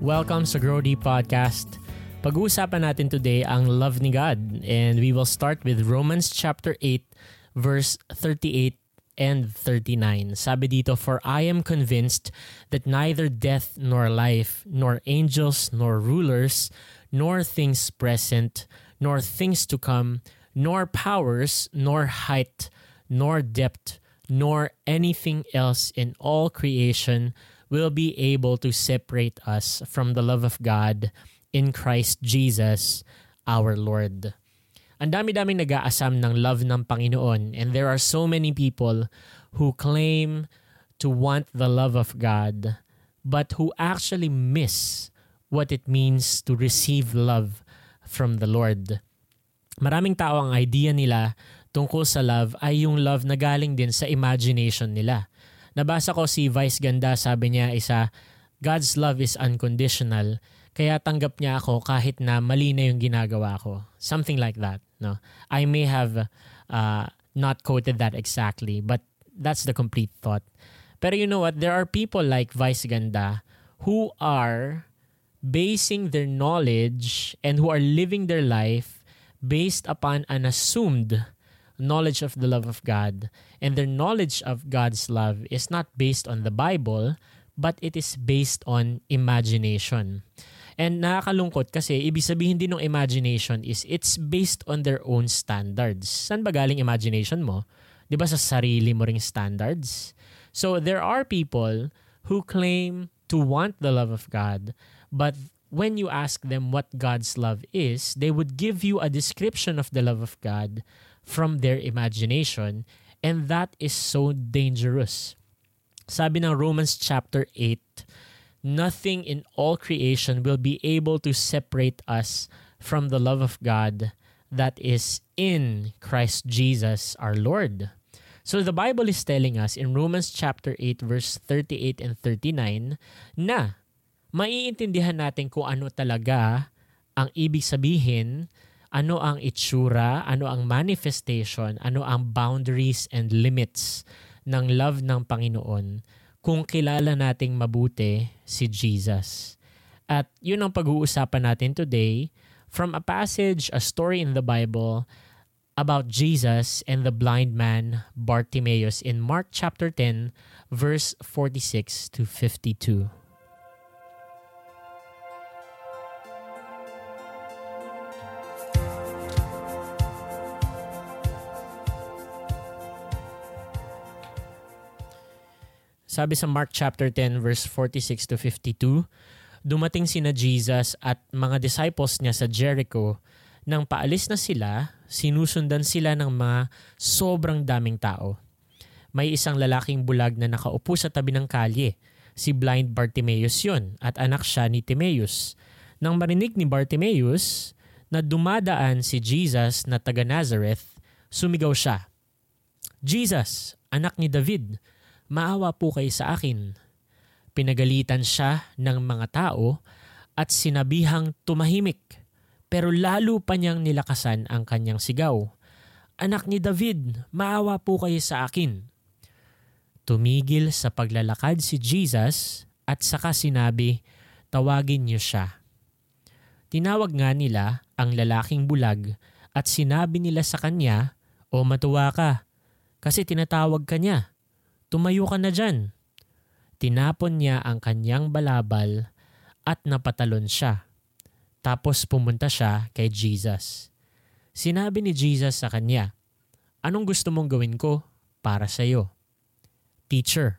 Welcome sa Grow Deep Podcast. Pag-uusapan natin today ang love ni God and we will start with Romans chapter 8 verse 38 and 39. Sabi dito, For I am convinced that neither death nor life, nor angels nor rulers, nor things present, nor things to come, nor powers, nor height, nor depth, nor anything else in all creation will be able to separate us from the love of God in Christ Jesus our Lord. Ang dami-daming nag-aasam ng love ng Panginoon and there are so many people who claim to want the love of God but who actually miss what it means to receive love from the Lord. Maraming tao ang idea nila tungkol sa love ay yung love na galing din sa imagination nila. Nabasa ko si Vice Ganda, sabi niya isa, God's love is unconditional, kaya tanggap niya ako kahit na mali na yung ginagawa ko. Something like that. No? I may have uh, not quoted that exactly, but that's the complete thought. Pero you know what? There are people like Vice Ganda who are basing their knowledge and who are living their life based upon an assumed knowledge of the love of God. And their knowledge of God's love is not based on the Bible, but it is based on imagination. And nakakalungkot kasi ibig sabihin din ng imagination is it's based on their own standards. Saan ba galing imagination mo? 'Di ba sa sarili mo ring standards? So there are people who claim to want the love of God, but when you ask them what God's love is, they would give you a description of the love of God from their imagination and that is so dangerous. Sabi ng Romans chapter 8, nothing in all creation will be able to separate us from the love of God that is in Christ Jesus our Lord. So the Bible is telling us in Romans chapter 8 verse 38 and 39 na maiintindihan natin kung ano talaga ang ibig sabihin ano ang itsura, ano ang manifestation, ano ang boundaries and limits ng love ng Panginoon kung kilala nating mabuti si Jesus. At yun ang pag-uusapan natin today from a passage, a story in the Bible about Jesus and the blind man Bartimaeus in Mark chapter 10 verse 46 to 52. Sabi sa Mark chapter 10 verse 46 to 52, dumating sina Jesus at mga disciples niya sa Jericho. Nang paalis na sila, sinusundan sila ng mga sobrang daming tao. May isang lalaking bulag na nakaupo sa tabi ng kalye. Si blind Bartimaeus yun at anak siya ni Timaeus. Nang marinig ni Bartimaeus na dumadaan si Jesus na taga Nazareth, sumigaw siya, Jesus, anak ni David, maawa po kayo sa akin. Pinagalitan siya ng mga tao at sinabihang tumahimik pero lalo pa niyang nilakasan ang kanyang sigaw. Anak ni David, maawa po kayo sa akin. Tumigil sa paglalakad si Jesus at saka sinabi, tawagin niyo siya. Tinawag nga nila ang lalaking bulag at sinabi nila sa kanya, O matuwa ka, kasi tinatawag ka niya. Tumayo ka na dyan. Tinapon niya ang kanyang balabal at napatalon siya. Tapos pumunta siya kay Jesus. Sinabi ni Jesus sa kanya, Anong gusto mong gawin ko para sa iyo? Teacher,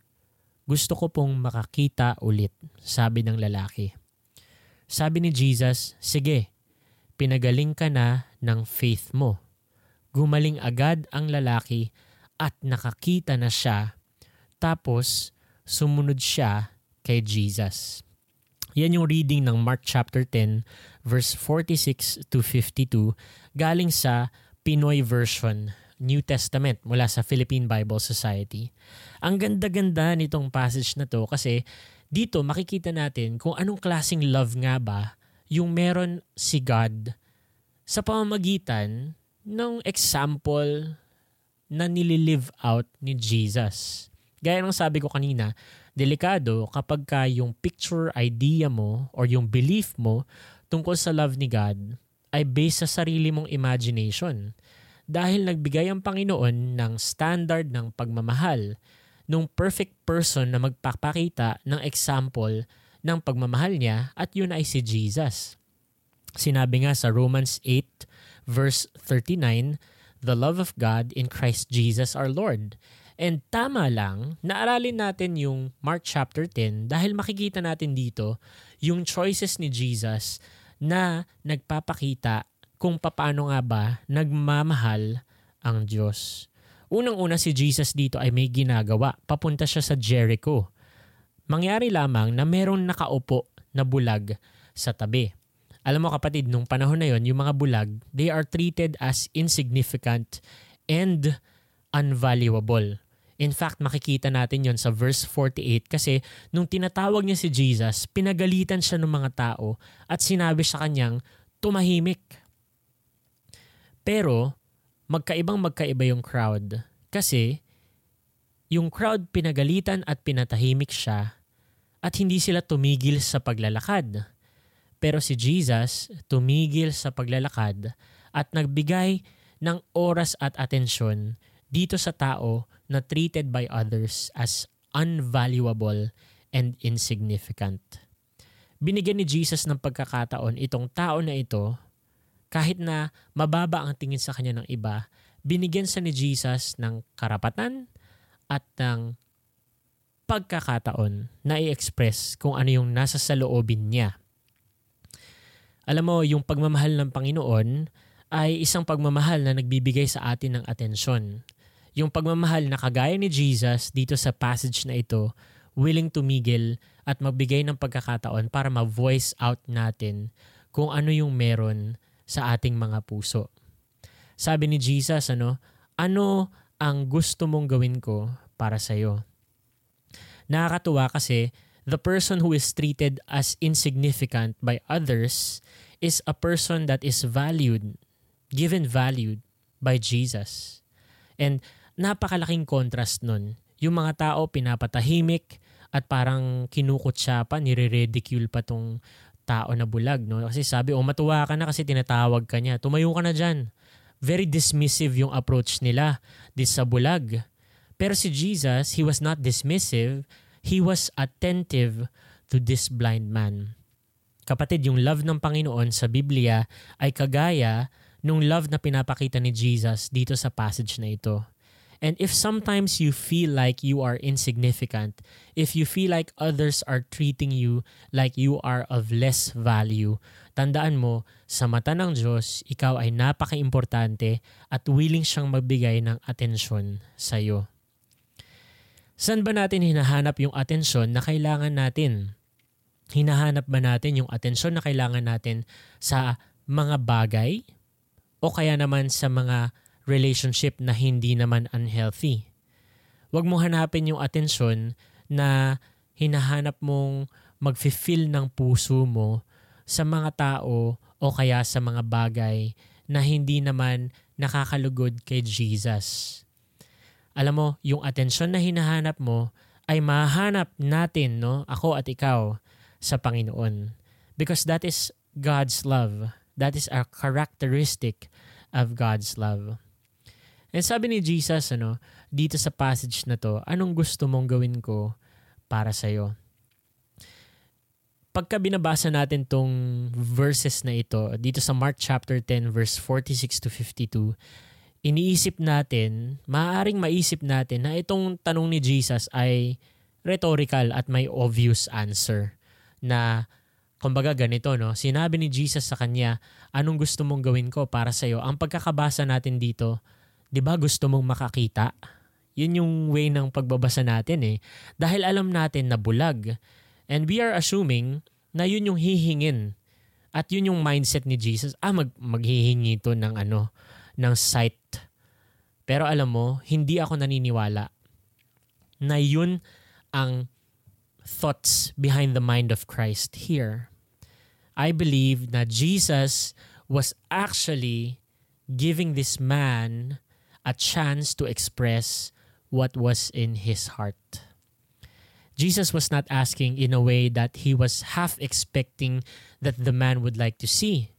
gusto ko pong makakita ulit, sabi ng lalaki. Sabi ni Jesus, Sige, pinagaling ka na ng faith mo. Gumaling agad ang lalaki at nakakita na siya tapos, sumunod siya kay Jesus. Yan yung reading ng Mark chapter 10 verse 46 to 52 galing sa Pinoy version New Testament mula sa Philippine Bible Society. Ang ganda-ganda nitong passage na to kasi dito makikita natin kung anong klasing love nga ba yung meron si God sa pamamagitan ng example na nililive out ni Jesus. Gaya ng sabi ko kanina, delikado kapag ka yung picture idea mo or yung belief mo tungkol sa love ni God ay based sa sarili mong imagination. Dahil nagbigay ang Panginoon ng standard ng pagmamahal nung perfect person na magpapakita ng example ng pagmamahal niya at yun ay si Jesus. Sinabi nga sa Romans 8 verse 39, The love of God in Christ Jesus our Lord. And tama lang, naaralin natin yung Mark chapter 10 dahil makikita natin dito yung choices ni Jesus na nagpapakita kung paano nga ba nagmamahal ang Diyos. Unang-una si Jesus dito ay may ginagawa. Papunta siya sa Jericho. Mangyari lamang na merong nakaupo na bulag sa tabi. Alam mo kapatid, nung panahon na yon, yung mga bulag, they are treated as insignificant and unvaluable. In fact, makikita natin yon sa verse 48 kasi nung tinatawag niya si Jesus, pinagalitan siya ng mga tao at sinabi sa kanyang, tumahimik. Pero magkaibang magkaiba yung crowd. Kasi yung crowd pinagalitan at pinatahimik siya at hindi sila tumigil sa paglalakad. Pero si Jesus tumigil sa paglalakad at nagbigay ng oras at atensyon dito sa tao na treated by others as unvaluable and insignificant. Binigyan ni Jesus ng pagkakataon itong tao na ito kahit na mababa ang tingin sa kanya ng iba, binigyan sa ni Jesus ng karapatan at ng pagkakataon na i-express kung ano yung nasa saloobin niya. Alam mo, yung pagmamahal ng Panginoon ay isang pagmamahal na nagbibigay sa atin ng atensyon. Yung pagmamahal na kagaya ni Jesus dito sa passage na ito, willing tumigil at magbigay ng pagkakataon para ma-voice out natin kung ano yung meron sa ating mga puso. Sabi ni Jesus, ano, ano ang gusto mong gawin ko para sa iyo? Nakakatuwa kasi the person who is treated as insignificant by others is a person that is valued, given valued by Jesus. And napakalaking contrast nun. Yung mga tao pinapatahimik at parang kinukot siya pa, nire-ridicule pa tong tao na bulag. No? Kasi sabi, oh matuwa ka na kasi tinatawag ka niya. Tumayo ka na dyan. Very dismissive yung approach nila this sa bulag. Pero si Jesus, he was not dismissive. He was attentive to this blind man. Kapatid, yung love ng Panginoon sa Biblia ay kagaya nung love na pinapakita ni Jesus dito sa passage na ito. And if sometimes you feel like you are insignificant, if you feel like others are treating you like you are of less value, tandaan mo, sa mata ng Diyos, ikaw ay napaka-importante at willing siyang magbigay ng atensyon sa iyo. Saan ba natin hinahanap yung atensyon na kailangan natin? Hinahanap ba natin yung atensyon na kailangan natin sa mga bagay? O kaya naman sa mga relationship na hindi naman unhealthy. Huwag mong hanapin yung atensyon na hinahanap mong mag-feel ng puso mo sa mga tao o kaya sa mga bagay na hindi naman nakakalugod kay Jesus. Alam mo, yung atensyon na hinahanap mo ay mahanap natin, no? Ako at ikaw sa Panginoon. Because that is God's love. That is a characteristic of God's love. And sabi ni Jesus, ano, dito sa passage na to, anong gusto mong gawin ko para sa iyo? Pagka binabasa natin tong verses na ito, dito sa Mark chapter 10 verse 46 to 52, iniisip natin, maaaring maisip natin na itong tanong ni Jesus ay rhetorical at may obvious answer na kumbaga ganito no sinabi ni Jesus sa kanya anong gusto mong gawin ko para sa iyo ang pagkakabasa natin dito 'di ba gusto mong makakita? Yun yung way ng pagbabasa natin eh. Dahil alam natin na bulag. And we are assuming na yun yung hihingin. At yun yung mindset ni Jesus. Ah, mag, maghihingi to ng ano, ng sight. Pero alam mo, hindi ako naniniwala na yun ang thoughts behind the mind of Christ here. I believe that Jesus was actually giving this man a chance to express what was in his heart. Jesus was not asking in a way that he was half expecting that the man would like to see.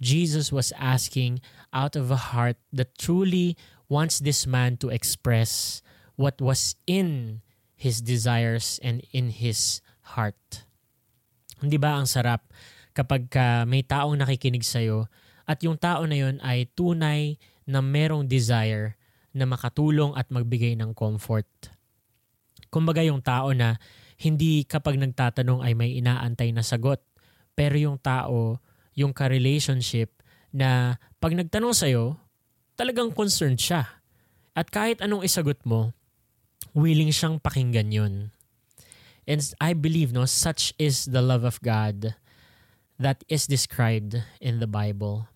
Jesus was asking out of a heart that truly wants this man to express what was in his desires and in his heart. Hindi ba ang sarap kapag ka may taong nakikinig sa'yo at yung tao na yun ay tunay na merong desire na makatulong at magbigay ng comfort. Kumbaga yung tao na hindi kapag nagtatanong ay may inaantay na sagot. Pero yung tao, yung ka-relationship na pag nagtanong sa'yo, talagang concerned siya. At kahit anong isagot mo, willing siyang pakinggan yun. And I believe no, such is the love of God that is described in the Bible.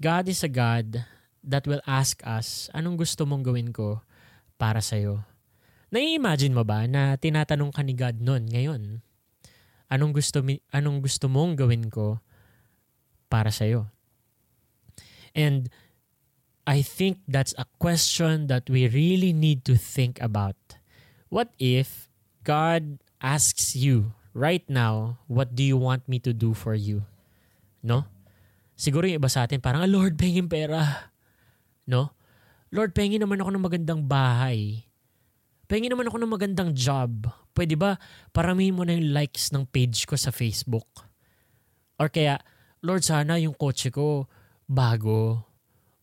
God is a God that will ask us, anong gusto mong gawin ko para sa'yo? Nai-imagine mo ba na tinatanong ka ni God noon ngayon? Anong gusto, anong gusto mong gawin ko para sa'yo? And I think that's a question that we really need to think about. What if God asks you right now, what do you want me to do for you? No? Siguro yung iba sa atin, parang, ah, Lord, pengin pera. No? Lord, pengin naman ako ng magandang bahay. Pengin naman ako ng magandang job. Pwede ba paramihin mo na yung likes ng page ko sa Facebook? Or kaya, Lord, sana yung kotse ko bago.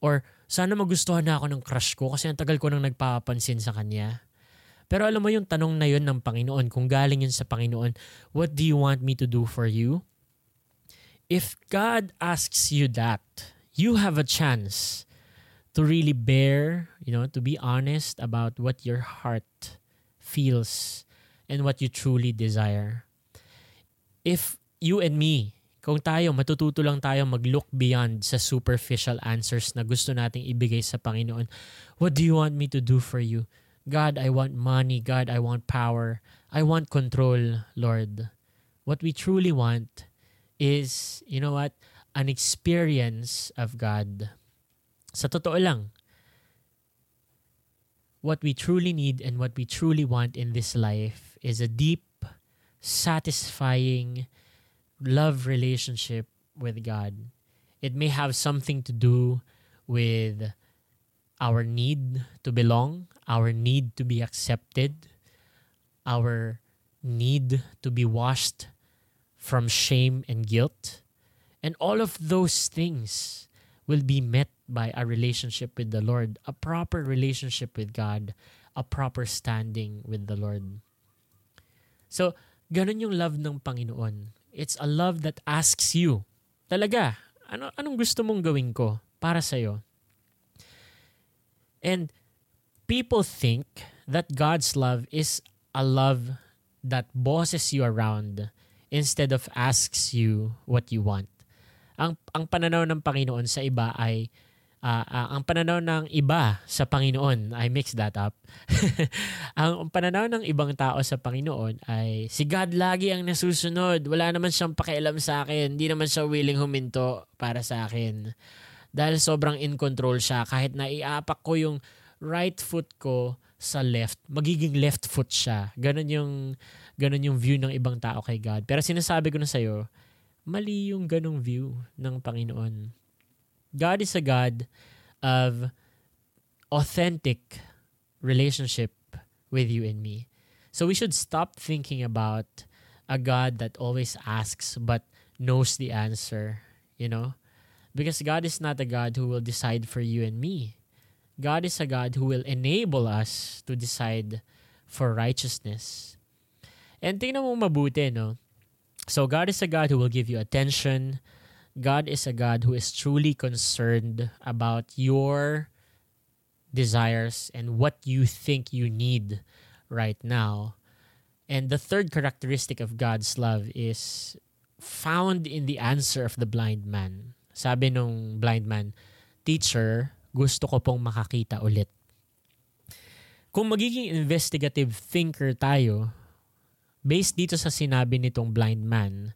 Or sana magustuhan na ako ng crush ko kasi ang tagal ko nang nagpapansin sa kanya. Pero alam mo yung tanong na yun ng Panginoon, kung galing yun sa Panginoon, what do you want me to do for you? If God asks you that, you have a chance to really bear, you know, to be honest about what your heart feels and what you truly desire. If you and me, kung tayo, matututo lang tayo mag-look beyond sa superficial answers na gusto nating ibigay sa Panginoon. What do you want me to do for you? God, I want money. God, I want power. I want control, Lord. What we truly want is, you know what, an experience of God. Sa totoo lang, what we truly need and what we truly want in this life is a deep, satisfying love relationship with God. It may have something to do with our need to belong, our need to be accepted, our need to be washed from shame and guilt. And all of those things will be met by a relationship with the Lord, a proper relationship with God, a proper standing with the Lord. So, ganun yung love ng Panginoon. It's a love that asks you, talaga, ano, anong gusto mong gawin ko para sa'yo? And people think that God's love is a love that bosses you around instead of asks you what you want. Ang, ang pananaw ng Panginoon sa iba ay uh, uh, ang pananaw ng iba sa Panginoon, I mix that up. ang pananaw ng ibang tao sa Panginoon ay si God lagi ang nasusunod. Wala naman siyang pakialam sa akin. Hindi naman siya willing huminto para sa akin. Dahil sobrang in control siya. Kahit na iapak ko yung right foot ko sa left, magiging left foot siya. Ganon yung, ganon yung view ng ibang tao kay God. Pero sinasabi ko na sa'yo, mali yung ganong view ng Panginoon. God is a God of authentic relationship with you and me. So we should stop thinking about a God that always asks but knows the answer, you know? Because God is not a God who will decide for you and me. God is a God who will enable us to decide for righteousness. And tingnan mo mabuti, no? So God is a God who will give you attention, God is a God who is truly concerned about your desires and what you think you need right now. And the third characteristic of God's love is found in the answer of the blind man. Sabi nung blind man, Teacher, gusto ko pong makakita ulit. Kung magiging investigative thinker tayo, based dito sa sinabi nitong blind man,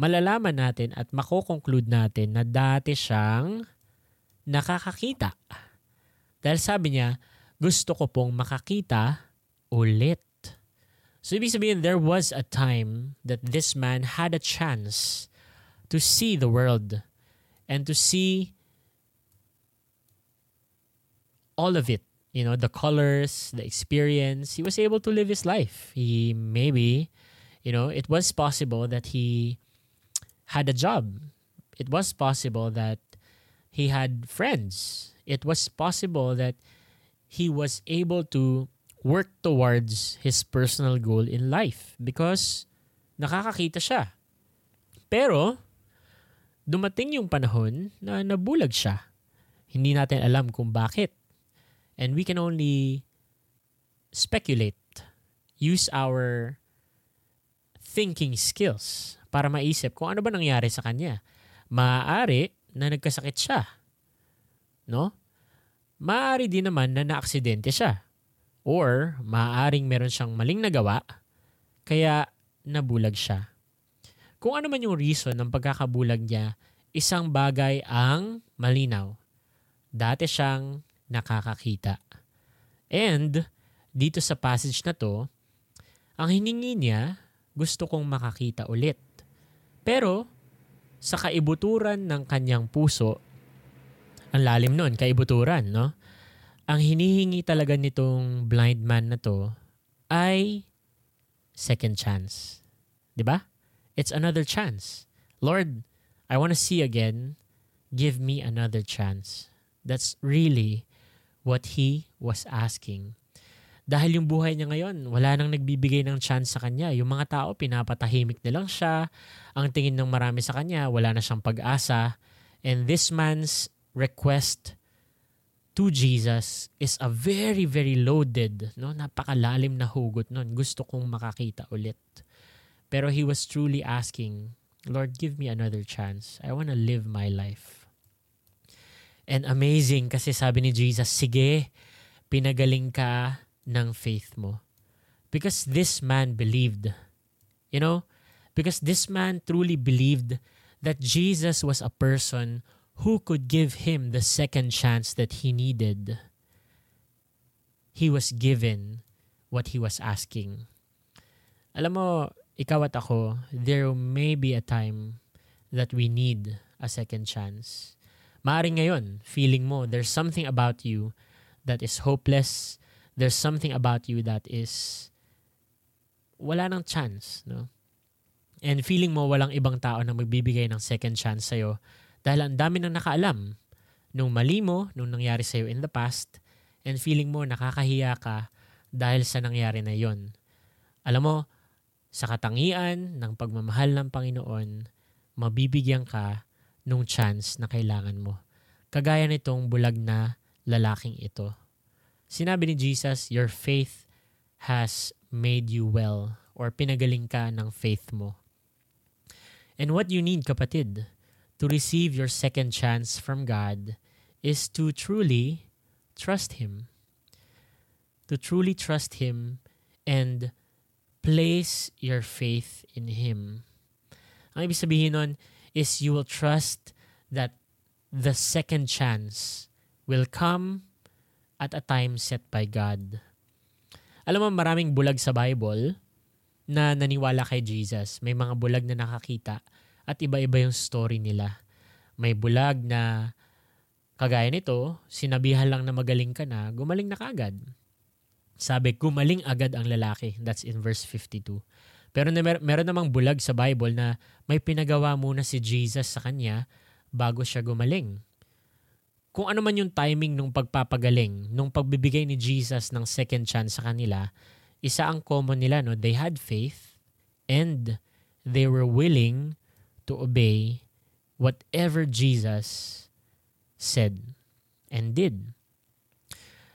malalaman natin at makokonclude natin na dati siyang nakakakita. Dahil sabi niya, gusto ko pong makakita ulit. So ibig sabihin, there was a time that this man had a chance to see the world and to see all of it. You know, the colors, the experience. He was able to live his life. He maybe, you know, it was possible that he had a job. It was possible that he had friends. It was possible that he was able to work towards his personal goal in life because nakakakita siya. Pero, dumating yung panahon na nabulag siya. Hindi natin alam kung bakit. And we can only speculate, use our thinking skills para maisip kung ano ba nangyari sa kanya. Maaari na nagkasakit siya. No? Maaari din naman na naaksidente siya Or maaaring meron siyang maling nagawa, kaya nabulag siya. Kung ano man yung reason ng pagkakabulag niya, isang bagay ang malinaw. Dati siyang nakakakita. And dito sa passage na to, ang hiningi niya, gusto kong makakita ulit. Pero sa kaibuturan ng kanyang puso, ang lalim nun, kaibuturan, no? ang hinihingi talaga nitong blind man na to ay second chance. 'Di ba? It's another chance. Lord, I want to see again. Give me another chance. That's really what he was asking. Dahil yung buhay niya ngayon, wala nang nagbibigay ng chance sa kanya. Yung mga tao, pinapatahimik na lang siya. Ang tingin ng marami sa kanya, wala na siyang pag-asa. And this man's request to Jesus is a very, very loaded, no? napakalalim na hugot nun. Gusto kong makakita ulit. Pero he was truly asking, Lord, give me another chance. I want to live my life. And amazing kasi sabi ni Jesus, sige, pinagaling ka ng faith mo. Because this man believed. You know? Because this man truly believed that Jesus was a person who could give him the second chance that he needed. He was given what he was asking. Alam mo, ikaw at ako, there may be a time that we need a second chance. Maaring ngayon, feeling mo, there's something about you that is hopeless. There's something about you that is wala nang chance, no? And feeling mo walang ibang tao na magbibigay ng second chance sa'yo dahil ang dami nang nakaalam nung mali mo, nung nangyari sa'yo in the past, and feeling mo nakakahiya ka dahil sa nangyari na yon. Alam mo, sa katangian ng pagmamahal ng Panginoon, mabibigyan ka nung chance na kailangan mo. Kagaya nitong bulag na lalaking ito. Sinabi ni Jesus, your faith has made you well or pinagaling ka ng faith mo. And what you need, kapatid, to receive your second chance from God is to truly trust Him. To truly trust Him and place your faith in Him. Ang ibig sabihin nun is you will trust that the second chance will come at a time set by God. Alam mo, maraming bulag sa Bible na naniwala kay Jesus. May mga bulag na nakakita at iba-iba yung story nila. May bulag na kagaya nito, sinabihan lang na magaling ka na, gumaling na kagad. Sabi, gumaling agad ang lalaki. That's in verse 52. Pero na mer- meron namang bulag sa Bible na may pinagawa muna si Jesus sa kanya bago siya gumaling. Kung ano man yung timing nung pagpapagaling, nung pagbibigay ni Jesus ng second chance sa kanila, isa ang common nila, no? They had faith and they were willing to obey whatever Jesus said and did.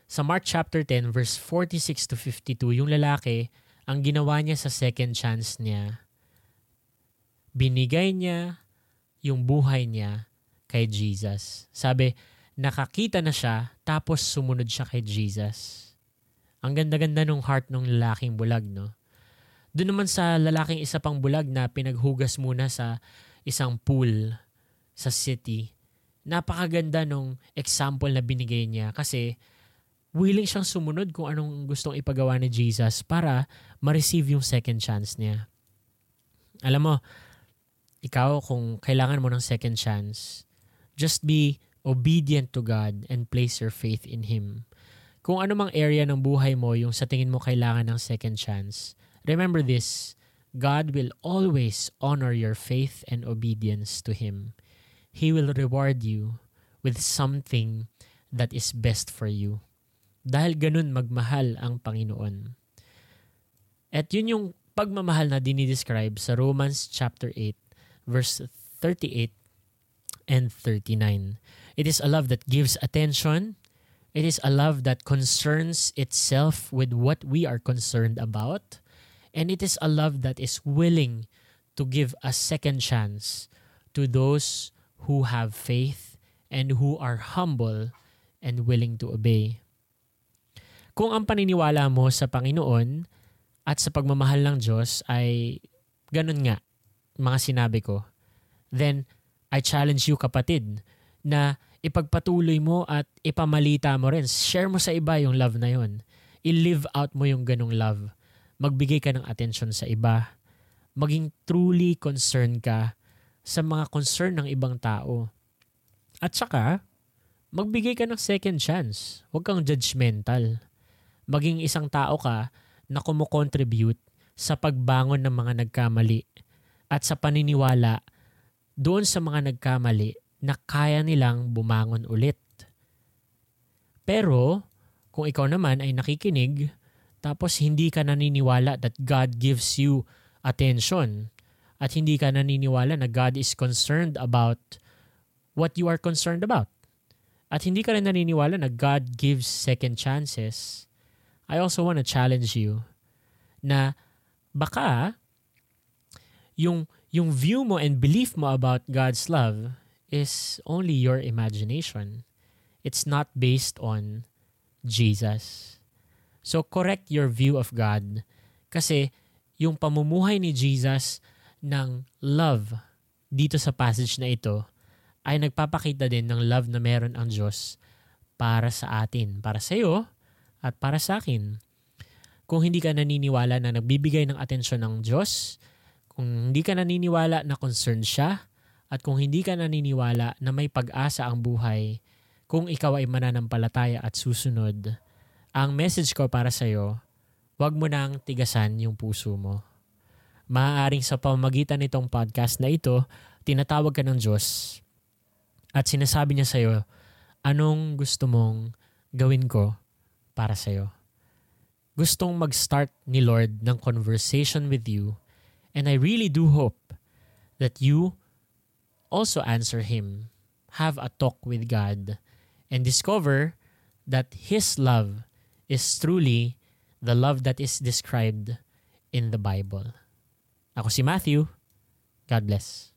Sa Mark chapter 10 verse 46 to 52, yung lalaki, ang ginawa niya sa second chance niya, binigay niya yung buhay niya kay Jesus. Sabi, nakakita na siya tapos sumunod siya kay Jesus. Ang ganda-ganda ng heart ng lalaking bulag, no? Doon naman sa lalaking isa pang bulag na pinaghugas muna sa isang pool sa city, napakaganda nung example na binigay niya kasi willing siyang sumunod kung anong gustong ipagawa ni Jesus para ma-receive yung second chance niya. Alam mo, ikaw kung kailangan mo ng second chance, just be obedient to God and place your faith in Him. Kung ano mang area ng buhay mo yung sa tingin mo kailangan ng second chance, remember this, God will always honor your faith and obedience to Him. He will reward you with something that is best for you. Dahil ganun magmahal ang Panginoon. At yun yung pagmamahal na dinidescribe sa Romans chapter 8 verse 38 and 39. It is a love that gives attention, It is a love that concerns itself with what we are concerned about. And it is a love that is willing to give a second chance to those who have faith and who are humble and willing to obey. Kung ang paniniwala mo sa Panginoon at sa pagmamahal ng Diyos ay ganun nga, mga sinabi ko, then I challenge you kapatid na ipagpatuloy mo at ipamalita mo rin. Share mo sa iba yung love na yun. I-live out mo yung ganong love. Magbigay ka ng attention sa iba. Maging truly concerned ka sa mga concern ng ibang tao. At saka, magbigay ka ng second chance. Huwag kang judgmental. Maging isang tao ka na kumukontribute sa pagbangon ng mga nagkamali at sa paniniwala doon sa mga nagkamali na kaya nilang bumangon ulit. Pero, kung ikaw naman ay nakikinig, tapos hindi ka naniniwala that God gives you attention, at hindi ka naniniwala na God is concerned about what you are concerned about, at hindi ka rin naniniwala na God gives second chances, I also want to challenge you na baka yung yung view mo and belief mo about God's love is only your imagination. It's not based on Jesus. So correct your view of God kasi yung pamumuhay ni Jesus ng love dito sa passage na ito ay nagpapakita din ng love na meron ang Diyos para sa atin, para sa iyo at para sa akin. Kung hindi ka naniniwala na nagbibigay ng atensyon ng Diyos, kung hindi ka naniniwala na concerned siya, at kung hindi ka naniniwala na may pag-asa ang buhay, kung ikaw ay mananampalataya at susunod, ang message ko para sa iyo, huwag mo nang tigasan yung puso mo. Maaaring sa pamagitan nitong podcast na ito, tinatawag ka ng Diyos at sinasabi niya sa iyo, anong gusto mong gawin ko para sa iyo? Gustong mag-start ni Lord ng conversation with you and I really do hope that you also answer Him, have a talk with God, and discover that His love is truly the love that is described in the Bible. Ako si Matthew. God bless.